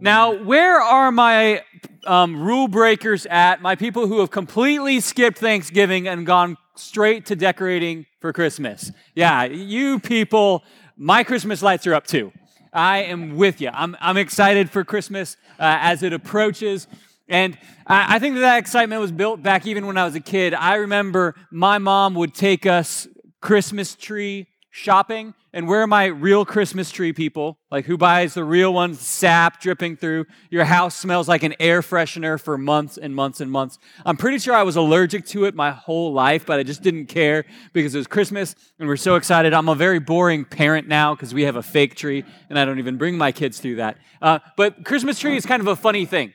Now, where are my um, rule breakers at? My people who have completely skipped Thanksgiving and gone straight to decorating for Christmas. Yeah, you people, my Christmas lights are up too. I am with you. I'm, I'm excited for Christmas uh, as it approaches. And I, I think that, that excitement was built back even when I was a kid. I remember my mom would take us Christmas tree shopping and where are my real Christmas tree people? Like who buys the real ones, sap dripping through? Your house smells like an air freshener for months and months and months. I'm pretty sure I was allergic to it my whole life, but I just didn't care because it was Christmas and we're so excited. I'm a very boring parent now because we have a fake tree and I don't even bring my kids through that. Uh, but Christmas tree is kind of a funny thing.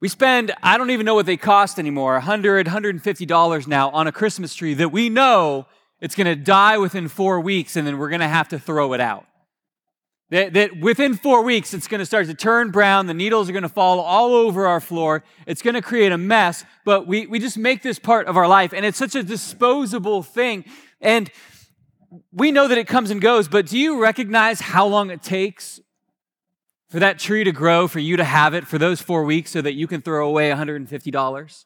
We spend, I don't even know what they cost anymore, $100, $150 now on a Christmas tree that we know it's going to die within four weeks, and then we're going to have to throw it out. That, that within four weeks, it's going to start to turn brown. The needles are going to fall all over our floor. It's going to create a mess, but we, we just make this part of our life, and it's such a disposable thing. And we know that it comes and goes, but do you recognize how long it takes for that tree to grow, for you to have it for those four weeks so that you can throw away $150?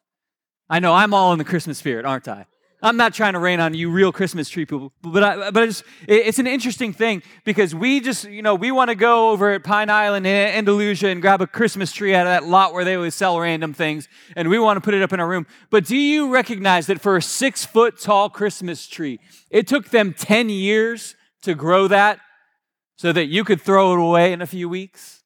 I know I'm all in the Christmas spirit, aren't I? I'm not trying to rain on you real Christmas tree people, but I, but it's, an interesting thing because we just, you know, we want to go over at Pine Island in Andalusia and grab a Christmas tree out of that lot where they always sell random things, and we want to put it up in our room. But do you recognize that for a six foot tall Christmas tree, it took them 10 years to grow that so that you could throw it away in a few weeks?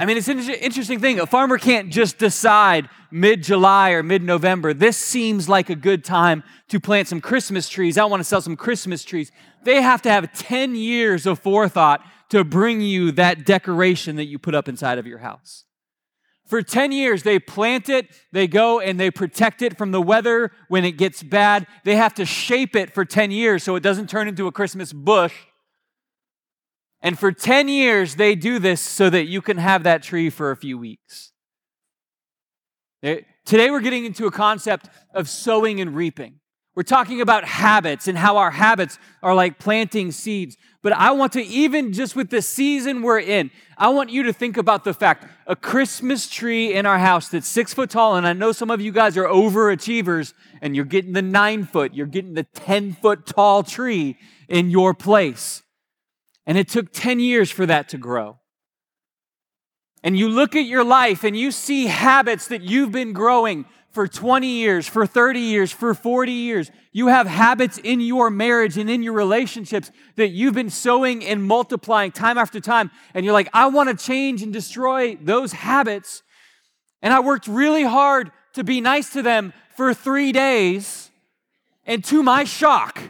I mean, it's an interesting thing. A farmer can't just decide mid July or mid November, this seems like a good time to plant some Christmas trees. I want to sell some Christmas trees. They have to have 10 years of forethought to bring you that decoration that you put up inside of your house. For 10 years, they plant it, they go and they protect it from the weather when it gets bad. They have to shape it for 10 years so it doesn't turn into a Christmas bush and for 10 years, they do this so that you can have that tree for a few weeks. Today, we're getting into a concept of sowing and reaping. We're talking about habits and how our habits are like planting seeds. But I want to, even just with the season we're in, I want you to think about the fact a Christmas tree in our house that's six foot tall. And I know some of you guys are overachievers and you're getting the nine foot, you're getting the 10 foot tall tree in your place. And it took 10 years for that to grow. And you look at your life and you see habits that you've been growing for 20 years, for 30 years, for 40 years. You have habits in your marriage and in your relationships that you've been sowing and multiplying time after time. And you're like, I want to change and destroy those habits. And I worked really hard to be nice to them for three days. And to my shock,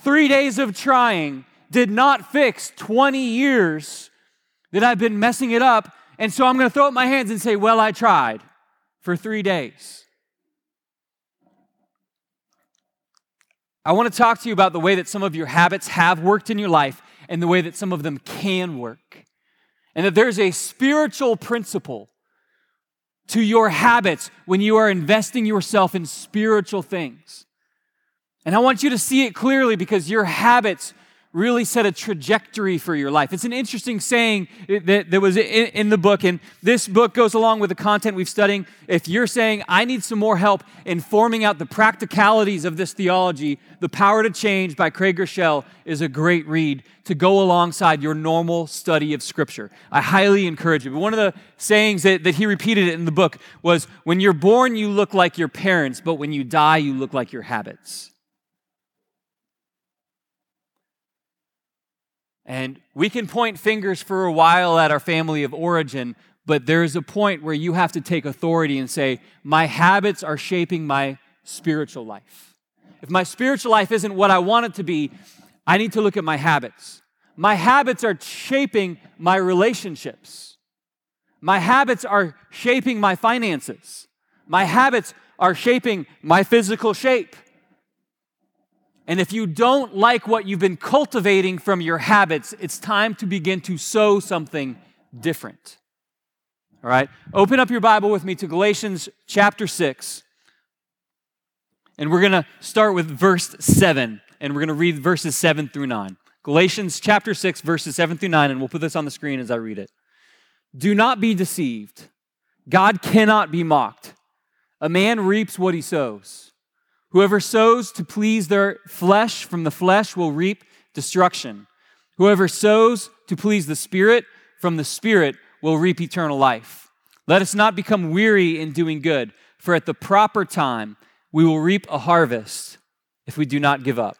three days of trying, did not fix 20 years that I've been messing it up. And so I'm going to throw up my hands and say, Well, I tried for three days. I want to talk to you about the way that some of your habits have worked in your life and the way that some of them can work. And that there's a spiritual principle to your habits when you are investing yourself in spiritual things. And I want you to see it clearly because your habits really set a trajectory for your life. It's an interesting saying that, that was in, in, the book, and this book goes along with the content we've studying. If you're saying, I need some more help in forming out the practicalities of this theology, The Power to Change by Craig Groeschel is a great read to go alongside your normal study of Scripture. I highly encourage it. But one of the sayings that, that he repeated in the book was, When you're born, you look like your parents, but when you die, you look like your habits. And we can point fingers for a while at our family of origin, but there's a point where you have to take authority and say, My habits are shaping my spiritual life. If my spiritual life isn't what I want it to be, I need to look at my habits. My habits are shaping my relationships. My habits are shaping my finances. My habits are shaping my physical shape. And if you don't like what you've been cultivating from your habits, it's time to begin to sow something different. All right? Open up your Bible with me to Galatians chapter 6. And we're going to start with verse 7. And we're going to read verses 7 through 9. Galatians chapter 6, verses 7 through 9, and we'll put this on the screen as I read it. Do not be deceived. God cannot be mocked. A man reaps what he sows. Whoever sows to please their flesh from the flesh will reap destruction. Whoever sows to please the Spirit from the Spirit will reap eternal life. Let us not become weary in doing good, for at the proper time we will reap a harvest if we do not give up.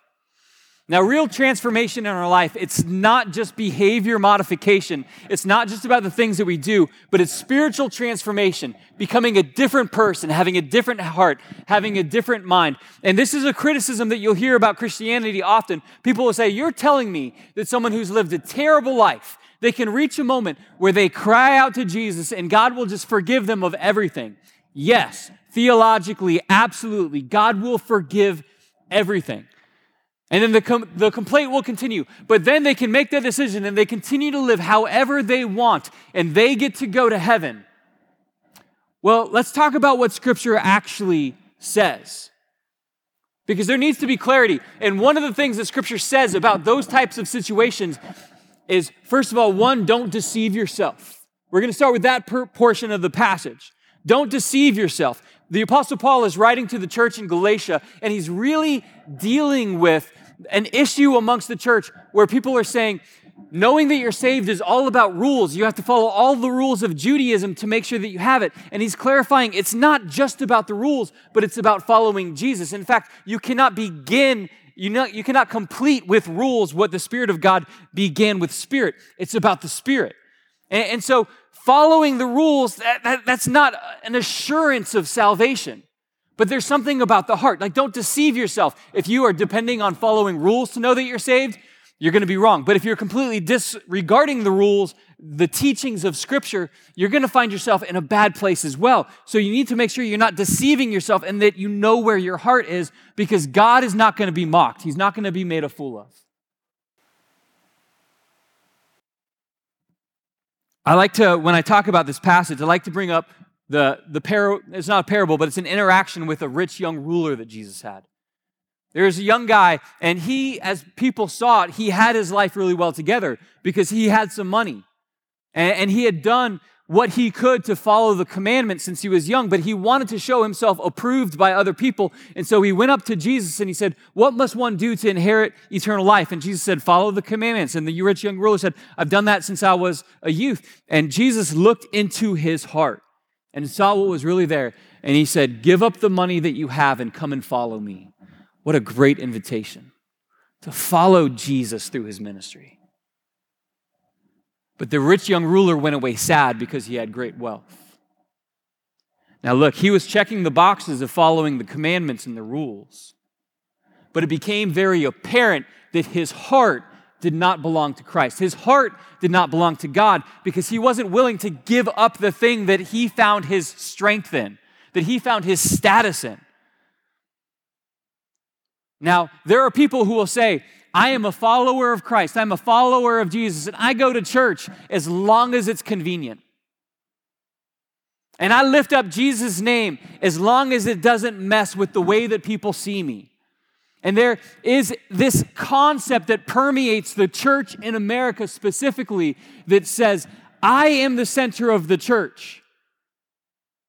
Now, real transformation in our life, it's not just behavior modification. It's not just about the things that we do, but it's spiritual transformation, becoming a different person, having a different heart, having a different mind. And this is a criticism that you'll hear about Christianity often. People will say, You're telling me that someone who's lived a terrible life, they can reach a moment where they cry out to Jesus and God will just forgive them of everything. Yes, theologically, absolutely. God will forgive everything. And then the, com- the complaint will continue. But then they can make their decision and they continue to live however they want and they get to go to heaven. Well, let's talk about what Scripture actually says. Because there needs to be clarity. And one of the things that Scripture says about those types of situations is first of all, one, don't deceive yourself. We're going to start with that per- portion of the passage. Don't deceive yourself. The Apostle Paul is writing to the church in Galatia, and he's really dealing with an issue amongst the church where people are saying, knowing that you're saved is all about rules. You have to follow all the rules of Judaism to make sure that you have it. And he's clarifying it's not just about the rules, but it's about following Jesus. In fact, you cannot begin, you, know, you cannot complete with rules what the Spirit of God began with Spirit. It's about the Spirit. And, and so following the rules, that, that, that's not an assurance of salvation. But there's something about the heart. Like, don't deceive yourself. If you are depending on following rules to know that you're saved, you're going to be wrong. But if you're completely disregarding the rules, the teachings of Scripture, you're going to find yourself in a bad place as well. So you need to make sure you're not deceiving yourself and that you know where your heart is because God is not going to be mocked. He's not going to be made a fool of. I like to, when I talk about this passage, I like to bring up the, the par- it's not a parable, but it's an interaction with a rich young ruler that Jesus had. There's a young guy, and he, as people saw it, he had his life really well together because he had some money. And, and he had done what he could to follow the commandments since he was young, but he wanted to show himself approved by other people. And so he went up to Jesus and he said, What must one do to inherit eternal life? And Jesus said, Follow the commandments. And the rich young ruler said, I've done that since I was a youth. And Jesus looked into his heart and saw what was really there. And he said, Give up the money that you have and come and follow me. What a great invitation to follow Jesus through his ministry. But the rich young ruler went away sad because he had great wealth. Now, look, he was checking the boxes of following the commandments and the rules. But it became very apparent that his heart did not belong to Christ. His heart did not belong to God because he wasn't willing to give up the thing that he found his strength in, that he found his status in. Now, there are people who will say, I am a follower of Christ, I'm a follower of Jesus, and I go to church as long as it's convenient. And I lift up Jesus' name as long as it doesn't mess with the way that people see me. And there is this concept that permeates the church in America specifically that says, I am the center of the church.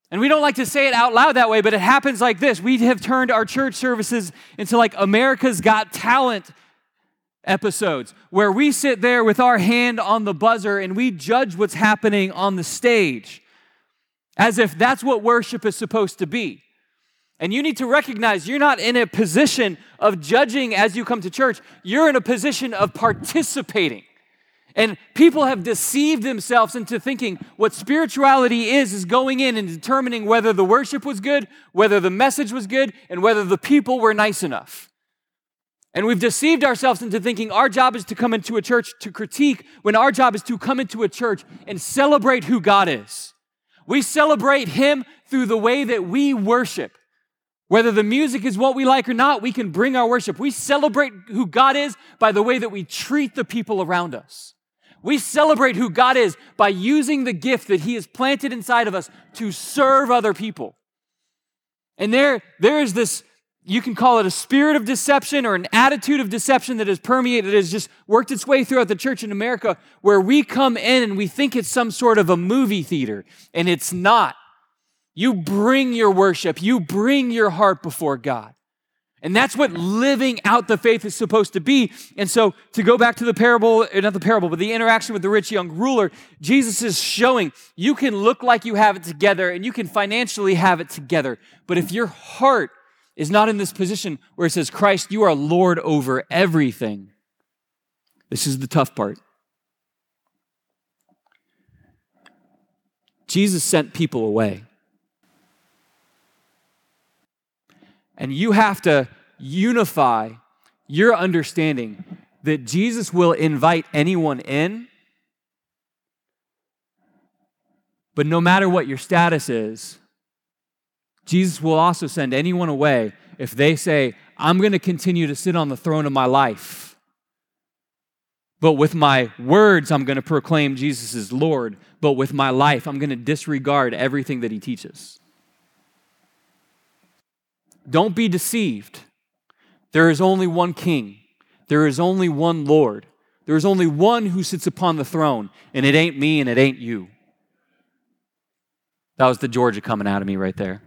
And we don't like to say it out loud that way, but it happens like this. We have turned our church services into like America's Got Talent episodes, where we sit there with our hand on the buzzer and we judge what's happening on the stage as if that's what worship is supposed to be. And you need to recognize you're not in a position of judging as you come to church, you're in a position of participating. And people have deceived themselves into thinking what spirituality is, is going in and determining whether the worship was good, whether the message was good, and whether the people were nice enough. And we've deceived ourselves into thinking our job is to come into a church to critique, when our job is to come into a church and celebrate who God is. We celebrate Him through the way that we worship. Whether the music is what we like or not, we can bring our worship. We celebrate who God is by the way that we treat the people around us. We celebrate who God is by using the gift that He has planted inside of us to serve other people. And there, there is this you can call it a spirit of deception or an attitude of deception that has permeated, has just worked its way throughout the church in America, where we come in and we think it's some sort of a movie theater, and it's not. You bring your worship, you bring your heart before God. And that's what living out the faith is supposed to be. And so, to go back to the parable, uh, not the parable, but the interaction with the rich young ruler, Jesus is showing you can look like you have it together and you can financially have it together. But if your heart is not in this position where it says, Christ, you are Lord over everything, this is the tough part. Jesus sent people away. And you have to unify your understanding that Jesus will invite anyone in, but no matter what your status is, Jesus will also send anyone away if they say, I'm going to continue to sit on the throne of my life. But with my words, I'm going to proclaim Jesus is Lord. But with my life, I'm going to disregard everything that he teaches. Don't be deceived. There is only one king, there is only one Lord, there is only one who sits upon the throne, and it ain't me and it ain't you. That was the Georgia coming out of me right there.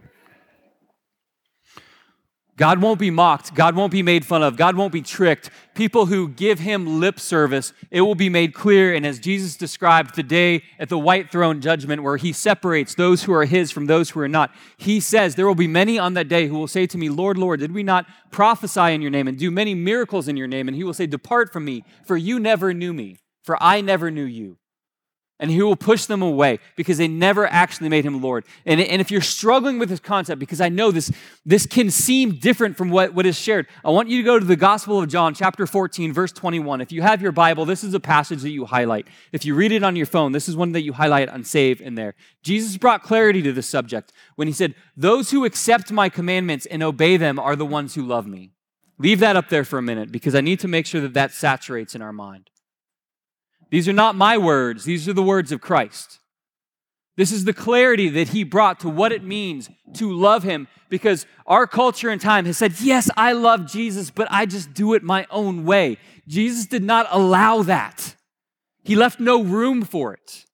God won't be mocked. God won't be made fun of. God won't be tricked. People who give him lip service, it will be made clear. And as Jesus described the day at the white throne judgment, where he separates those who are his from those who are not, he says, There will be many on that day who will say to me, Lord, Lord, did we not prophesy in your name and do many miracles in your name? And he will say, Depart from me, for you never knew me, for I never knew you and he will push them away because they never actually made him Lord. And, and if you're struggling with this concept, because I know this, this can seem different from what, what is shared, I want you to go to the Gospel of John, chapter 14, verse 21. If you have your Bible, this is a passage that you highlight. If you read it on your phone, this is one that you highlight and save in there. Jesus brought clarity to this subject when he said, Those who accept my commandments and obey them are the ones who love me. Leave that up there for a minute because I need to make sure that that saturates in our mind. These are not my words, these are the words of Christ. This is the clarity that he brought to what it means to love him because our culture and time has said, Yes, I love Jesus, but I just do it my own way. Jesus did not allow that, he left no room for it.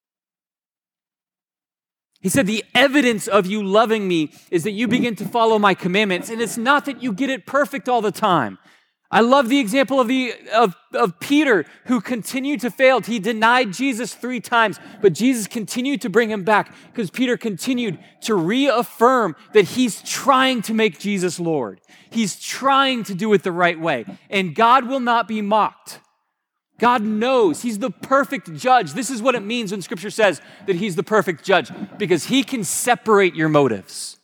He said, The evidence of you loving me is that you begin to follow my commandments. And it's not that you get it perfect all the time. I love the example of, the, of, of Peter who continued to fail. He denied Jesus three times, but Jesus continued to bring him back because Peter continued to reaffirm that he's trying to make Jesus Lord. He's trying to do it the right way. And God will not be mocked. God knows He's the perfect judge. This is what it means when Scripture says that He's the perfect judge because He can separate your motives.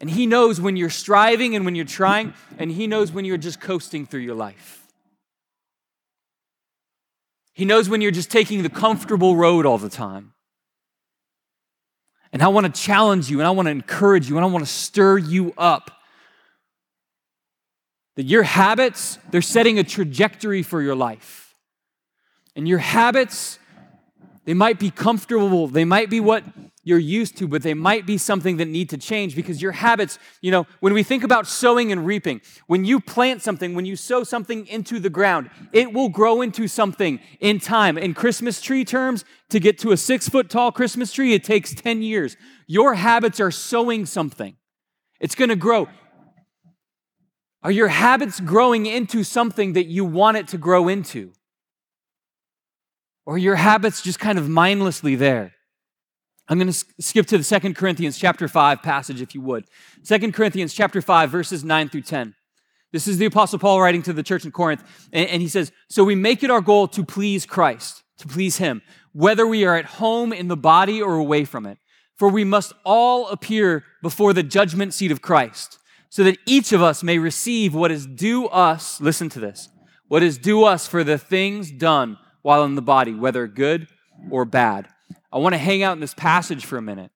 And He knows when you're striving and when you're trying, and He knows when you're just coasting through your life. He knows when you're just taking the comfortable road all the time. And I want to challenge you, and I want to encourage you, and I want to stir you up. That your habits, they're setting a trajectory for your life. And your habits, they might be comfortable, they might be what you're used to, but they might be something that need to change because your habits, you know, when we think about sowing and reaping, when you plant something, when you sow something into the ground, it will grow into something in time. In Christmas tree terms, to get to a six foot tall Christmas tree, it takes 10 years. Your habits are sowing something, it's to grow. Are your habits growing into something that you want it to grow into? Or your habits just kind of mindlessly there? I'm going to skip to the Second Corinthians chapter 5 passage, if you would. Second Corinthians chapter 5, verses 9 through 10. This is the Apostle Paul writing to the church in Corinth. And, and he says, So we make it our goal to please Christ, to please Him, whether we are at home in the body or away from it. For we must all appear before the judgment seat of Christ, so that each of us may receive what is due us. Listen to this what is due us for the things done while in the body, whether good or bad. I want to hang out in this passage for a minute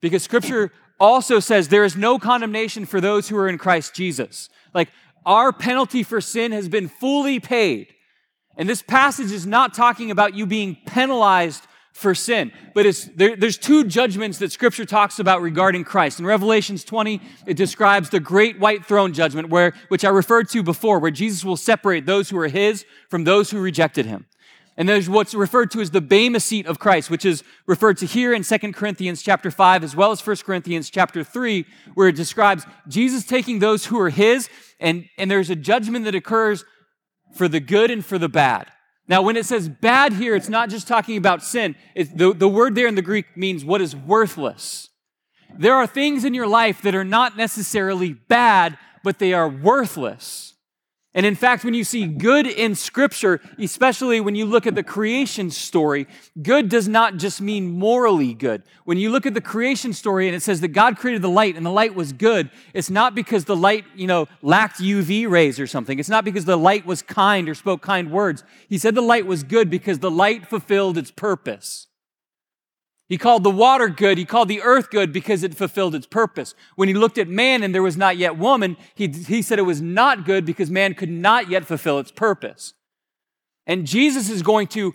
because scripture also says there is no condemnation for those who are in Christ Jesus. Like our penalty for sin has been fully paid. And this passage is not talking about you being penalized for sin. But there, there's two judgments that Scripture talks about regarding Christ. In Revelations 20, it describes the great white throne judgment, where, which I referred to before, where Jesus will separate those who are his from those who rejected him. And there's what's referred to as the bema seat of Christ, which is referred to here in 2 Corinthians chapter 5, as well as 1 Corinthians chapter 3, where it describes Jesus taking those who are his, and, and there's a judgment that occurs for the good and for the bad. Now, when it says bad here, it's not just talking about sin. It's, the, the word there in the Greek means what is worthless. There are things in your life that are not necessarily bad, but they are worthless. And in fact, when you see good in Scripture, especially when you look at the creation story, good does not just mean morally good. When you look at the creation story and it says that God created the light and the light was good, it's not because the light, you know, lacked UV rays or something. It's not because the light was kind or spoke kind words. He said the light was good because the light fulfilled its purpose. He called the water good. He called the earth good because it fulfilled its purpose. When he looked at man and there was not yet woman, he, he said it was not good because man could not yet fulfill its purpose. And Jesus is going to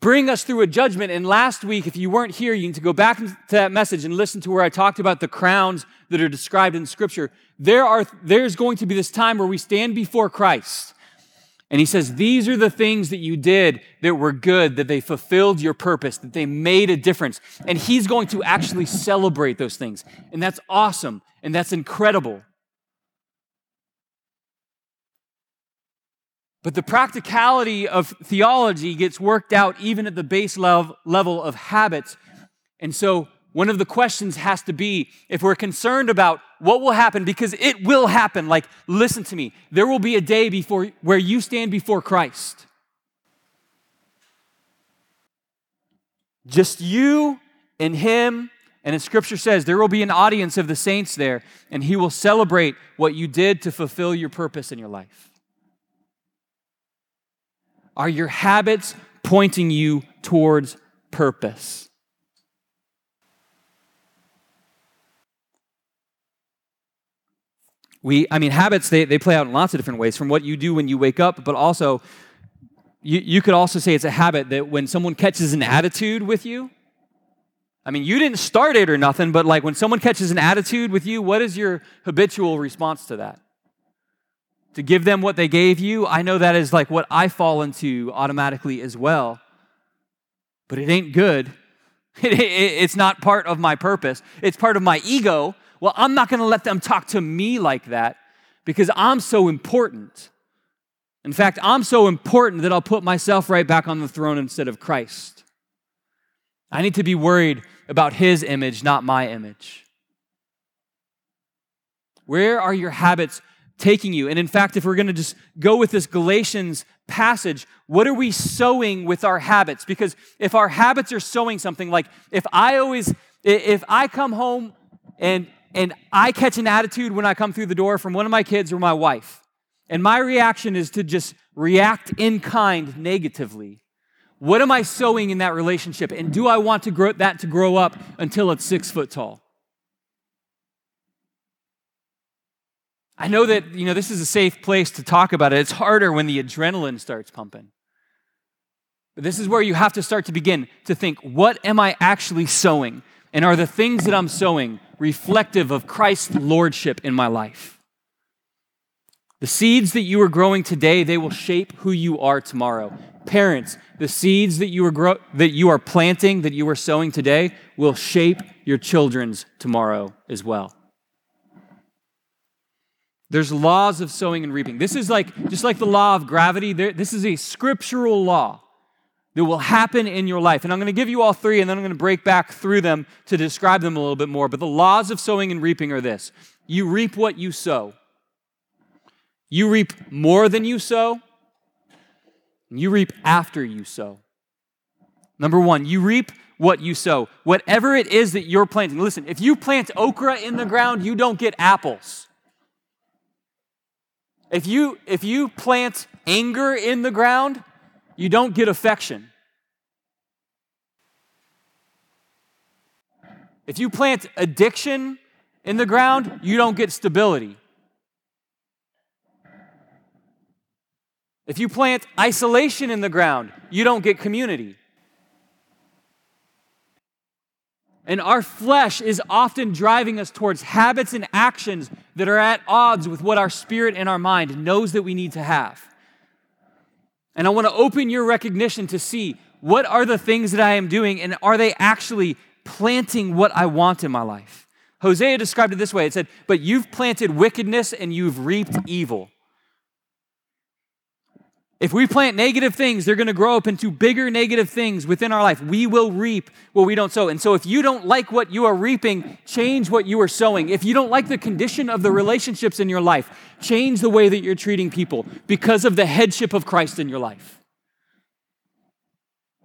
bring us through a judgment. And last week, if you weren't here, you need to go back to that message and listen to where I talked about the crowns that are described in Scripture. There are, there's going to be this time where we stand before Christ and he says, These are the things that you did that were good, that they fulfilled your purpose, that they made a difference. And he's going to actually celebrate those things. And that's awesome. And that's incredible. But the practicality of theology gets worked out even at the base level of habits. And so one of the questions has to be if we're concerned about what will happen, because it will happen. Like, listen to me. There will be a day before where you stand before Christ. Just you and him. And as scripture says, there will be an audience of the saints there, and he will celebrate what you did to fulfill your purpose in your life. Are your habits pointing you towards purpose? We, I mean, habits, they, they play out in lots of different ways from what you do when you wake up, but also, you, you could also say it's a habit that when someone catches an attitude with you, I mean, you didn't start it or nothing, but like when someone catches an attitude with you, what is your habitual response to that? To give them what they gave you? I know that is like what I fall into automatically as well, but it ain't good. It, it, it's not part of my purpose. It's part of my ego well, I'm not going to let them talk to me like that because I'm so important. In fact, I'm so important that I'll put myself right back on the throne instead of Christ. I need to be worried about his image, not my image. Where are your habits taking you? And in fact, if we're going to just go with this Galatians passage, what are we sowing with our habits? Because if our habits are sowing something, like if I always, if I come home and and I catch an attitude when I come through the door from one of my kids or my wife, and my reaction is to just react in kind negatively, what am I sowing in that relationship? And do I want to grow that to grow up until it's six foot tall? I know that you know this is a safe place to talk about it. It's harder when the adrenaline starts pumping. But this is where you have to start to begin to think, what am I actually sowing? And are the things that I'm sowing reflective of Christ's lordship in my life? The seeds that you are growing today, they will shape who you are tomorrow. Parents, the seeds that you are grow- that you are planting, that you are sowing today, will shape your children's tomorrow as well. There's laws of sowing and reaping. This is like just like the law of gravity. There, this is a scriptural law that will happen in your life. And I'm going to give you all three, and then I'm going to break back through them to describe them a little bit more. But the laws of sowing and reaping are this you reap what you sow, you reap more than you sow, and you reap after you sow. Number one, you reap what you sow. Whatever it is that you're planting. Listen, if you plant okra in the ground, you don't get apples. If you, if you plant anger in the ground, you don't get affection. If you plant addiction in the ground, you don't get stability. If you plant isolation in the ground, you don't get community. And our flesh is often driving us towards habits and actions that are at odds with what our spirit and our mind knows that we need to have. And I want to open your recognition to see what are the things that I am doing and are they actually planting what I want in my life? Hosea described it this way it said, But you've planted wickedness and you've reaped evil. If we plant negative things, they're going to grow up into bigger negative things within our life. We will reap what we don't sow. And so, if you don't like what you are reaping, change what you are sowing. If you don't like the condition of the relationships in your life, change the way that you're treating people because of the headship of Christ in your life.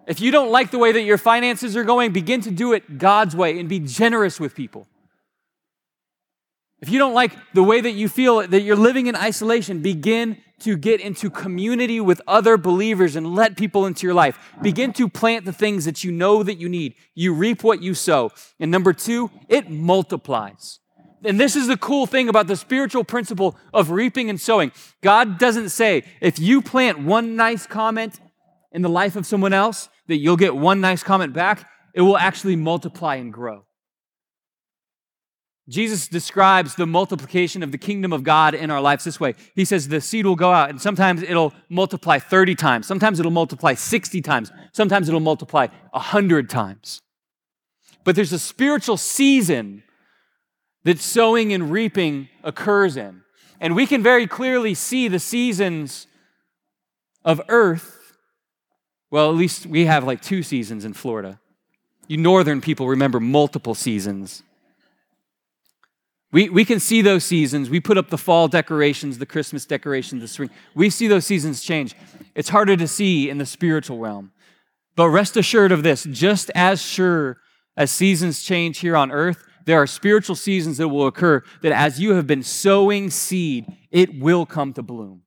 If you don't like the way that your finances are going, begin to do it God's way and be generous with people. If you don't like the way that you feel that you're living in isolation, begin to get into community with other believers and let people into your life. Begin to plant the things that you know that you need. You reap what you sow. And number two, it multiplies. And this is the cool thing about the spiritual principle of reaping and sowing. God doesn't say, if you plant one nice comment in the life of someone else, that you'll get one nice comment back. It will actually multiply and grow. Jesus describes the multiplication of the kingdom of God in our lives this way. He says the seed will go out, and sometimes it'll multiply 30 times, sometimes it'll multiply 60 times, sometimes it'll multiply 100 times. But there's a spiritual season that sowing and reaping occurs in. And we can very clearly see the seasons of earth. Well, at least we have like two seasons in Florida. You northern people remember multiple seasons. We, we can see those seasons. We put up the fall decorations, the Christmas decorations, the spring. We see those seasons change. It's harder to see in the spiritual realm. But rest assured of this just as sure as seasons change here on earth, there are spiritual seasons that will occur that as you have been sowing seed, it will come to bloom.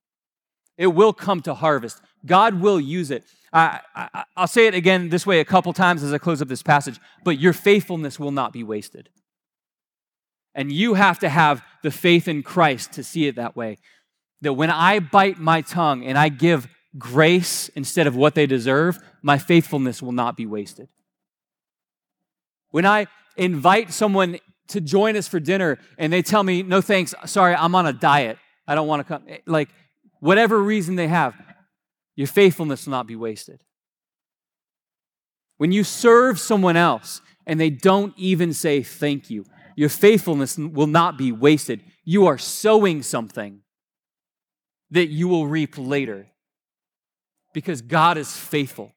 It will come to harvest. God will use it. I, I, I'll say it again this way a couple times as I close up this passage, but your faithfulness will not be wasted. And you have to have the faith in Christ to see it that way. That when I bite my tongue and I give grace instead of what they deserve, my faithfulness will not be wasted. When I invite someone to join us for dinner and they tell me, no thanks, sorry, I'm on a diet, I don't want to come, eh, like whatever reason they have, your faithfulness will not be wasted. When you serve someone else and they don't even say thank you, your faithfulness will not be wasted. You are sowing something that you will reap later because God is faithful.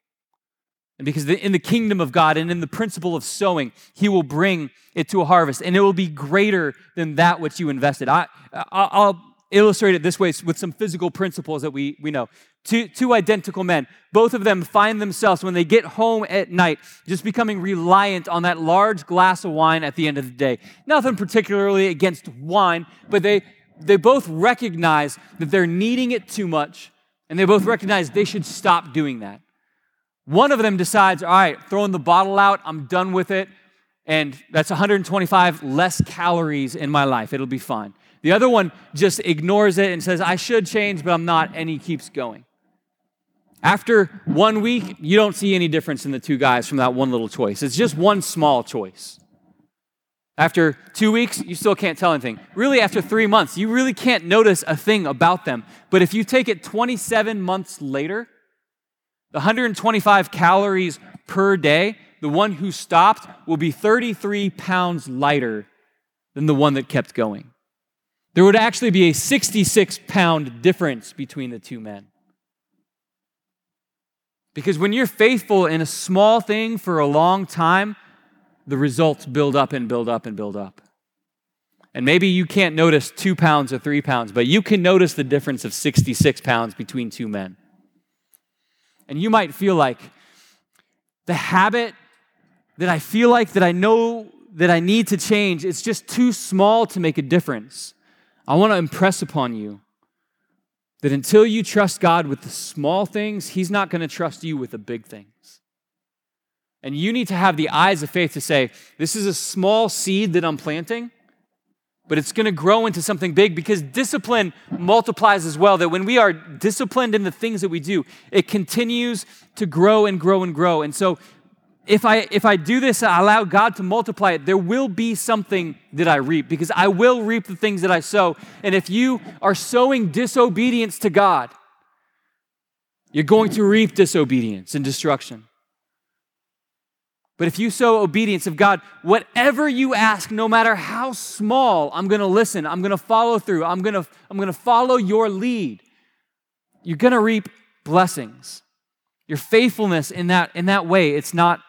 And because in the kingdom of God and in the principle of sowing, He will bring it to a harvest and it will be greater than that which you invested. I, I'll illustrate it this way with some physical principles that we, we know. Two, two identical men, both of them find themselves when they get home at night just becoming reliant on that large glass of wine at the end of the day. Nothing particularly against wine, but they, they both recognize that they're needing it too much, and they both recognize they should stop doing that. One of them decides, all right, throwing the bottle out, I'm done with it, and that's 125 less calories in my life. It'll be fine. The other one just ignores it and says, I should change, but I'm not, and he keeps going. After one week, you don't see any difference in the two guys from that one little choice. It's just one small choice. After two weeks, you still can't tell anything. Really, after three months, you really can't notice a thing about them. But if you take it 27 months later, the 125 calories per day, the one who stopped will be 33 pounds lighter than the one that kept going. There would actually be a 66 pound difference between the two men. Because when you're faithful in a small thing for a long time, the results build up and build up and build up. And maybe you can't notice two pounds or three pounds, but you can notice the difference of 66 pounds between two men. And you might feel like the habit that I feel like that I know that I need to change, it's just too small to make a difference. I want to impress upon you that until you trust God with the small things, He's not going to trust you with the big things. And you need to have the eyes of faith to say, This is a small seed that I'm planting, but it's going to grow into something big because discipline multiplies as well. That when we are disciplined in the things that we do, it continues to grow and grow and grow. And so if I if I do this, I allow God to multiply it, there will be something that I reap because I will reap the things that I sow. And if you are sowing disobedience to God, you're going to reap disobedience and destruction. But if you sow obedience of God, whatever you ask, no matter how small, I'm going to listen. I'm going to follow through. I'm going to I'm going to follow your lead. You're going to reap blessings. Your faithfulness in that in that way, it's not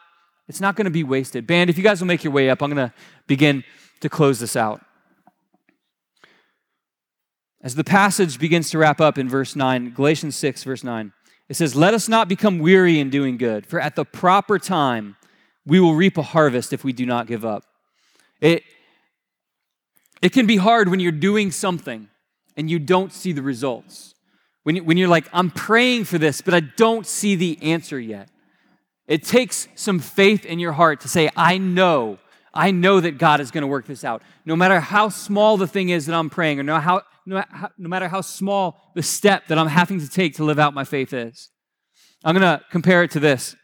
it's not going to be wasted. Band, if you guys will make your way up, I'm going to begin to close this out. As the passage begins to wrap up in verse 9, Galatians 6, verse 9, it says, Let us not become weary in doing good, for at the proper time we will reap a harvest if we do not give up. It, it can be hard when you're doing something and you don't see the results. When, you, when you're like, I'm praying for this, but I don't see the answer yet. It takes some faith in your heart to say, I know, I know that God is going to work this out. No matter how small the thing is that I'm praying, or no, how, no, no matter how small the step that I'm having to take to live out my faith is. I'm going to compare it to this.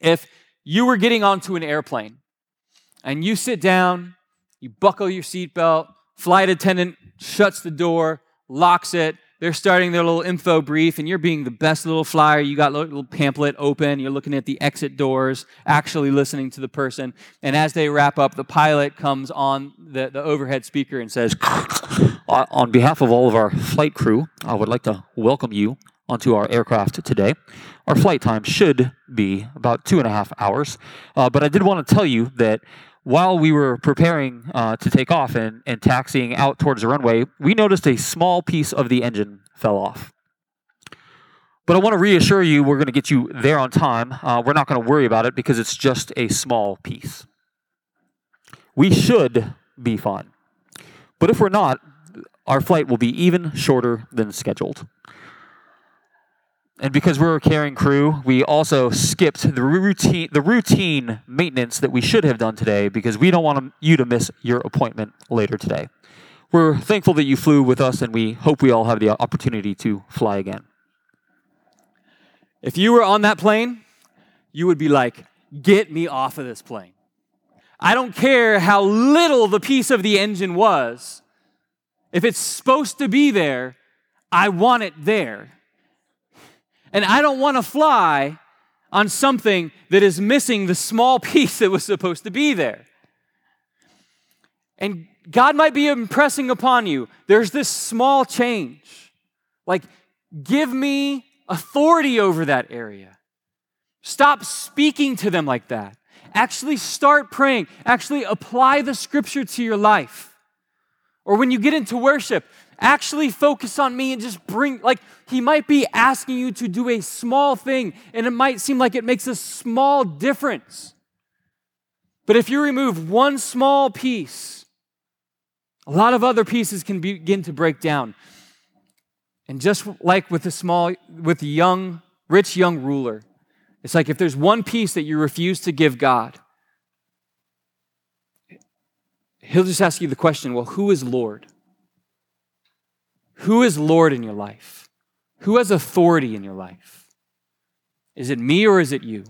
If you were getting onto an airplane and you sit down, you buckle your seatbelt, flight attendant shuts the door, locks it, they're starting their little info brief, and you're being the best little flyer. You got little pamphlet open, you're looking at the exit doors, actually listening to the person. And as they wrap up, the pilot comes on the, the overhead speaker and says, On behalf of all of our flight crew, I would like to welcome you onto our aircraft today. Our flight time should be about two and a half hours, uh, but I did want to tell you that while we were preparing uh, to take off and, and taxiing out towards the runway, we noticed a small piece of the engine fell off. But I want to reassure you, we're going to get you there on time. Uh, we're not going to worry about it because it's just a small piece. We should be fine. But if we're not, our flight will be even shorter than scheduled. And because we are a carrying crew, we also skipped the routine, the routine maintenance that we should have done today because we don't want you to miss your appointment later today. We're thankful that you flew with us, and we hope we all have the opportunity to fly again. If you were on that plane, you would be like, Get me off of this plane. I don't care how little the piece of the engine was. If it's supposed to be there, I want it there. And I don't want to fly on something that is missing the small piece that was supposed to be there. And God might be impressing upon you there's this small change. Like, give me authority over that area. Stop speaking to them like that. Actually, start praying. Actually, apply the scripture to your life. Or when you get into worship, actually focus on me and just bring, like, he might be asking you to do a small thing, and it might seem like it makes a small difference. But if you remove one small piece, a lot of other pieces can begin to break down. And just like with the small, with the young, rich young ruler, it's like if there's one piece that you refuse to give God, he'll just ask you the question well, who is Lord? Who is Lord in your life? Who has authority in your life? Is it me or is it you?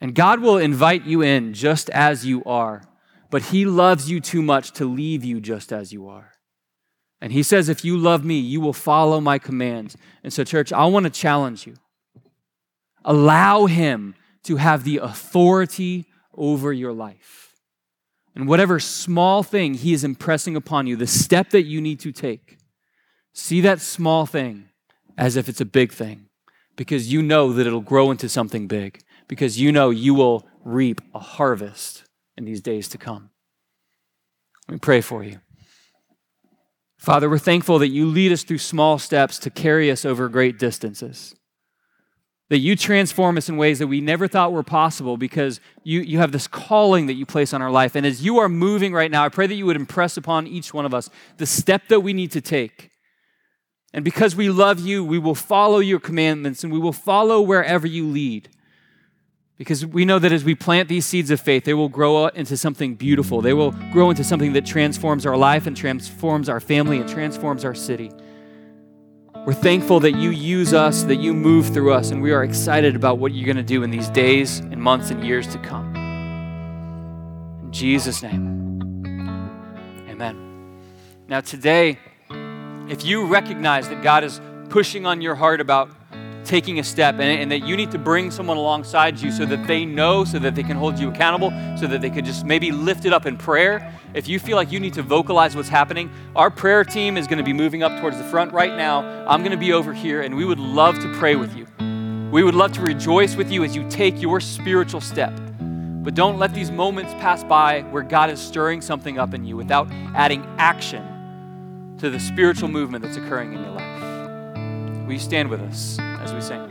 And God will invite you in just as you are, but He loves you too much to leave you just as you are. And He says, if you love me, you will follow my commands. And so, church, I want to challenge you. Allow Him to have the authority over your life. And whatever small thing He is impressing upon you, the step that you need to take, see that small thing as if it's a big thing because you know that it'll grow into something big, because you know you will reap a harvest in these days to come. Let me pray for you. Father, we're thankful that you lead us through small steps to carry us over great distances that you transform us in ways that we never thought were possible because you, you have this calling that you place on our life. And as you are moving right now, I pray that you would impress upon each one of us the step that we need to take. And because we love you, we will follow your commandments and we will follow wherever you lead. Because we know that as we plant these seeds of faith, they will grow into something beautiful. They will grow into something that transforms our life and transforms our family and transforms our city. We're thankful that you use us, that you move through us, and we are excited about what you're going to do in these days and months and years to come. In Jesus' name, amen. Now, today, if you recognize that God is pushing on your heart about taking a step and, and, that you need to bring someone alongside you so that they know, so that they can hold you accountable, so that they could just maybe lift it up in prayer. If you feel like you need to vocalize what's happening, our prayer team is going to be moving up towards the front right now. I'm going to be over here, and we would love to pray with you. We would love to rejoice with you as you take your spiritual step. But don't let these moments pass by where God is stirring something up in you without adding action to the spiritual movement that's occurring in your life. Will you stand with us as we sing?